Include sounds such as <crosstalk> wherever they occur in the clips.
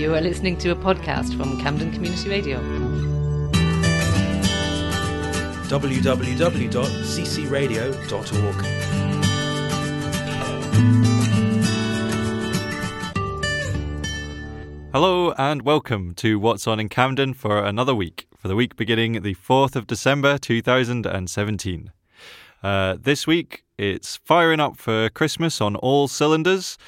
You are listening to a podcast from Camden Community Radio. www.ccradio.org. Hello and welcome to What's On in Camden for another week, for the week beginning the 4th of December 2017. Uh, this week it's firing up for Christmas on all cylinders.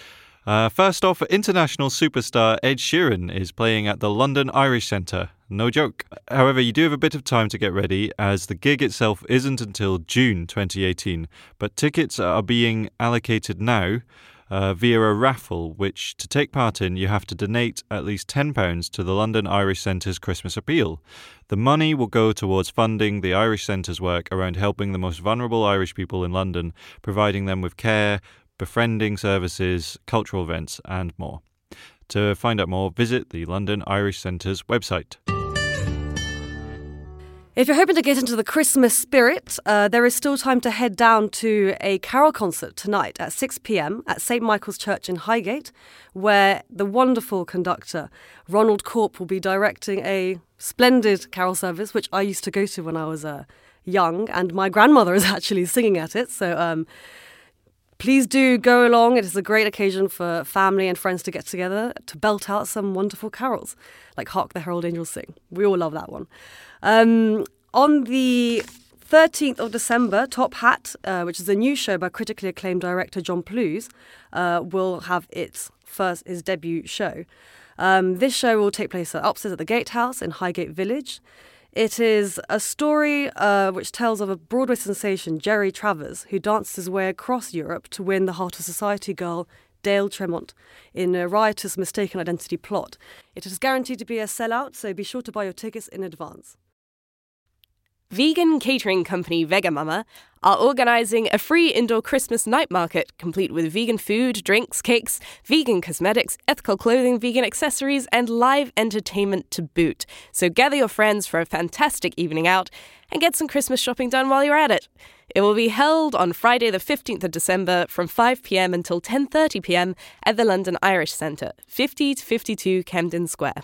Uh, first off, international superstar Ed Sheeran is playing at the London Irish Centre. No joke. However, you do have a bit of time to get ready as the gig itself isn't until June 2018, but tickets are being allocated now uh, via a raffle, which to take part in, you have to donate at least £10 to the London Irish Centre's Christmas Appeal. The money will go towards funding the Irish Centre's work around helping the most vulnerable Irish people in London, providing them with care, befriending services, cultural events, and more. To find out more, visit the London Irish Centre's website. If you're hoping to get into the Christmas spirit, uh, there is still time to head down to a carol concert tonight at 6 pm at St Michael's Church in Highgate, where the wonderful conductor Ronald Corp will be directing a splendid carol service, which I used to go to when I was uh, young, and my grandmother is <laughs> actually singing at it. So um, please do go along. It is a great occasion for family and friends to get together to belt out some wonderful carols, like Hark the Herald Angels Sing. We all love that one. Um, on the 13th of December, Top Hat, uh, which is a new show by critically acclaimed director John Plews, uh, will have its first its debut show. Um, this show will take place at upstairs at the Gatehouse in Highgate Village. It is a story uh, which tells of a Broadway sensation, Jerry Travers, who danced his way across Europe to win the heart of society girl Dale Tremont in a riotous mistaken identity plot. It is guaranteed to be a sellout, so be sure to buy your tickets in advance. Vegan catering company Vegamama are organising a free indoor Christmas night market complete with vegan food, drinks, cakes, vegan cosmetics, ethical clothing, vegan accessories, and live entertainment to boot. So gather your friends for a fantastic evening out and get some Christmas shopping done while you're at it. It will be held on Friday the 15th of December from 5 pm until 10:30 pm at the London Irish Centre, 50 to 52 Camden Square.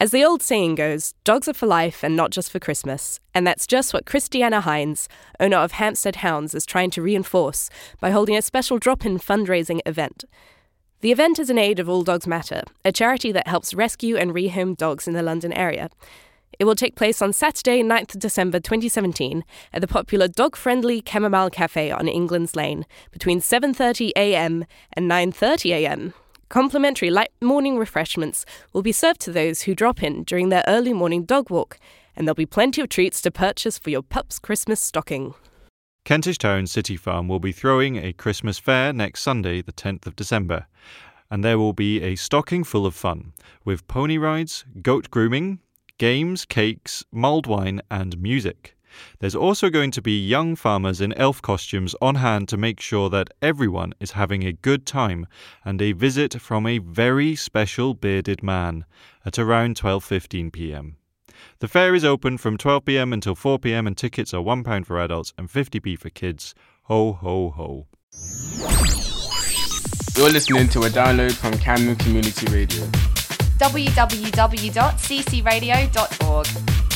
As the old saying goes, dogs are for life and not just for Christmas. And that's just what Christiana Hines, owner of Hampstead Hounds, is trying to reinforce by holding a special drop in fundraising event. The event is in aid of All Dogs Matter, a charity that helps rescue and rehome dogs in the London area. It will take place on Saturday, 9th December 2017 at the popular dog-friendly Chamomile Cafe on England's Lane between 7:30 a.m. and 9:30 a.m. Complimentary light morning refreshments will be served to those who drop in during their early morning dog walk, and there'll be plenty of treats to purchase for your pup's Christmas stocking. Kentish Town City Farm will be throwing a Christmas fair next Sunday, the 10th of December. And there will be a stocking full of fun with pony rides, goat grooming, games, cakes, mulled wine, and music. There's also going to be young farmers in elf costumes on hand to make sure that everyone is having a good time and a visit from a very special bearded man at around 12:15 p.m. The fair is open from 12 p.m. until 4 p.m. and tickets are 1 pound for adults and 50p for kids. Ho ho ho. You're listening to a download from Camden Community Radio. www.ccradio.org.